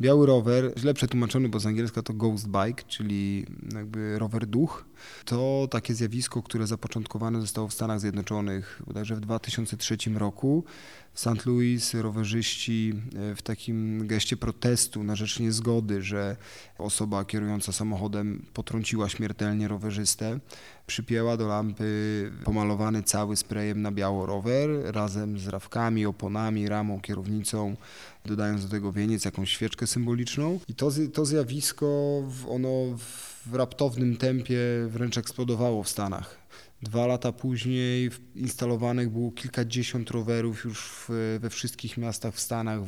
Biały rower, źle przetłumaczony, bo z angielska to ghost bike, czyli jakby rower duch. To takie zjawisko, które zapoczątkowane zostało w Stanach Zjednoczonych bodajże w 2003 roku. W St. Louis rowerzyści e, w takim geście protestu na rzecz niezgody, że osoba kierująca samochodem potrąciła śmiertelnie rowerzystę, przypięła do lampy pomalowany cały sprayem na biało rower razem z rawkami, oponami, ramą, kierownicą, dodając do tego wieniec, jakąś świeczkę symboliczną. I to, to zjawisko, ono w raptownym tempie wręcz eksplodowało w Stanach. Dwa lata później instalowanych było kilkadziesiąt rowerów już w, we wszystkich miastach w Stanach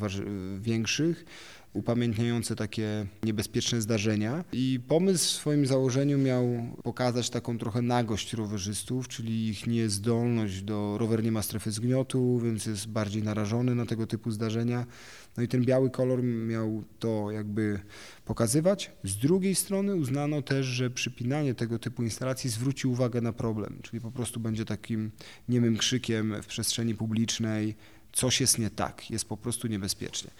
większych, upamiętniające takie niebezpieczne zdarzenia. I pomysł w swoim założeniu miał pokazać taką trochę nagość rowerzystów, czyli ich niezdolność do. Rower nie ma strefy zgniotu, więc jest bardziej narażony na tego typu zdarzenia. No i ten biały kolor miał to jakby pokazywać. Z drugiej strony uznano też, że przypinanie tego typu instalacji zwróci uwagę na problem, czyli po prostu będzie takim niemym krzykiem w przestrzeni publicznej, coś jest nie tak, jest po prostu niebezpiecznie.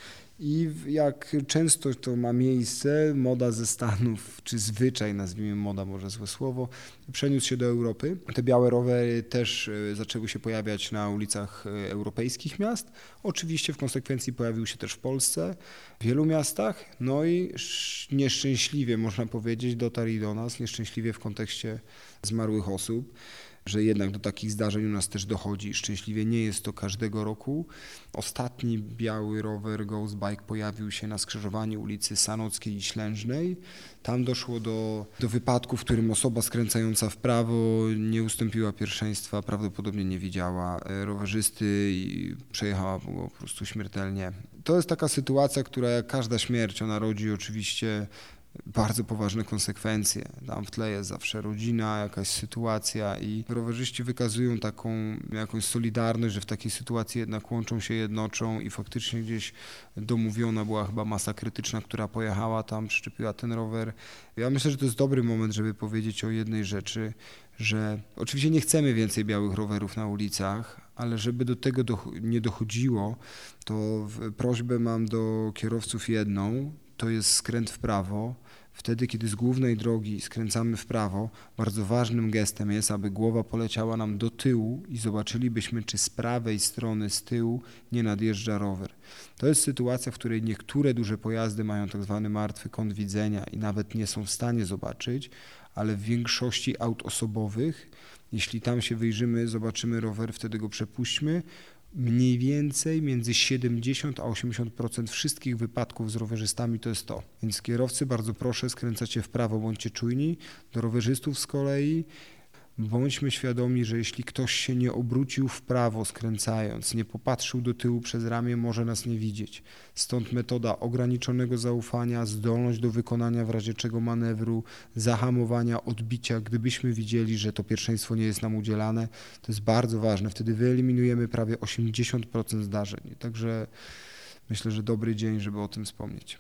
I jak często to ma miejsce, moda ze Stanów, czy zwyczaj, nazwijmy moda, może złe słowo, przeniósł się do Europy. Te białe rowery też e, zaczęły się pojawiać na ulicach e, europejskich miast. Oczywiście w konsekwencji pojawił się też w Polsce, w wielu miastach. No i nieszczęśliwie, można powiedzieć, dotarli do nas, nieszczęśliwie w kontekście zmarłych osób że jednak do takich zdarzeń u nas też dochodzi. Szczęśliwie nie jest to każdego roku. Ostatni biały rower Ghost Bike pojawił się na skrzyżowaniu ulicy Sanockiej i Ślężnej. Tam doszło do, do wypadku, w którym osoba skręcająca w prawo nie ustąpiła pierwszeństwa, prawdopodobnie nie widziała e, rowerzysty i przejechała po prostu śmiertelnie. To jest taka sytuacja, która jak każda śmierć, ona rodzi oczywiście bardzo poważne konsekwencje. Tam w tle jest zawsze rodzina, jakaś sytuacja i rowerzyści wykazują taką jakąś solidarność, że w takiej sytuacji jednak łączą się, jednoczą i faktycznie gdzieś domówiona była chyba masa krytyczna, która pojechała tam, przyczepiła ten rower. Ja myślę, że to jest dobry moment, żeby powiedzieć o jednej rzeczy, że oczywiście nie chcemy więcej białych rowerów na ulicach, ale żeby do tego do, nie dochodziło, to prośbę mam do kierowców jedną, to jest skręt w prawo. Wtedy, kiedy z głównej drogi skręcamy w prawo, bardzo ważnym gestem jest, aby głowa poleciała nam do tyłu i zobaczylibyśmy, czy z prawej strony, z tyłu nie nadjeżdża rower. To jest sytuacja, w której niektóre duże pojazdy mają tak zwany martwy kąt widzenia i nawet nie są w stanie zobaczyć, ale w większości aut osobowych, jeśli tam się wyjrzymy, zobaczymy rower, wtedy go przepuśćmy, mniej więcej między 70 a 80% wszystkich wypadków z rowerzystami to jest to. Więc kierowcy bardzo proszę skręcacie w prawo, bądźcie czujni. Do rowerzystów z kolei Bądźmy świadomi, że jeśli ktoś się nie obrócił w prawo skręcając, nie popatrzył do tyłu przez ramię, może nas nie widzieć. Stąd metoda ograniczonego zaufania, zdolność do wykonania w razie czego manewru, zahamowania, odbicia, gdybyśmy widzieli, że to pierwszeństwo nie jest nam udzielane, to jest bardzo ważne. Wtedy wyeliminujemy prawie 80% zdarzeń. Także myślę, że dobry dzień, żeby o tym wspomnieć.